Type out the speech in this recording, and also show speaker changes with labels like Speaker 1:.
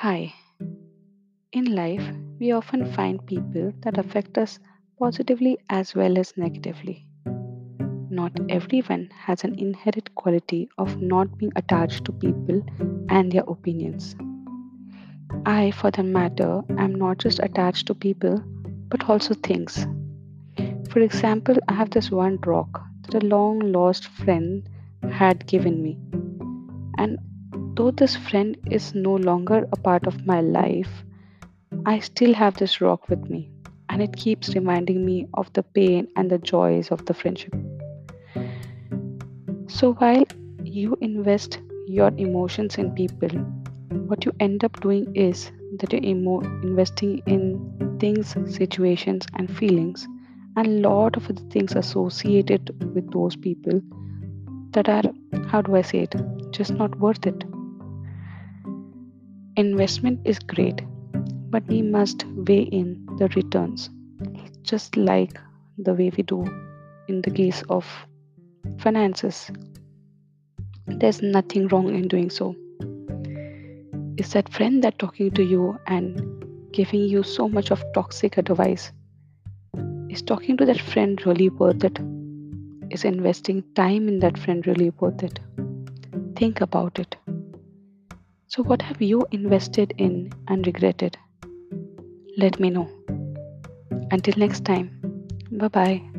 Speaker 1: Hi. In life, we often find people that affect us positively as well as negatively. Not everyone has an inherent quality of not being attached to people and their opinions. I, for that matter, am not just attached to people but also things. For example, I have this one rock that a long lost friend had given me. And though this friend is no longer a part of my life, I still have this rock with me, and it keeps reminding me of the pain and the joys of the friendship. So, while you invest your emotions in people, what you end up doing is that you're emo- investing in things, situations, and feelings, and a lot of the things associated with those people that are, how do I say it, just not worth it. Investment is great, but we must weigh in the returns, just like the way we do in the case of finances. There's nothing wrong in doing so. Is that friend that talking to you and giving you so much of toxic advice? Is talking to that friend really worth it? Is investing time in that friend really worth it? Think about it. So, what have you invested in and regretted? Let me know. Until next time, bye bye.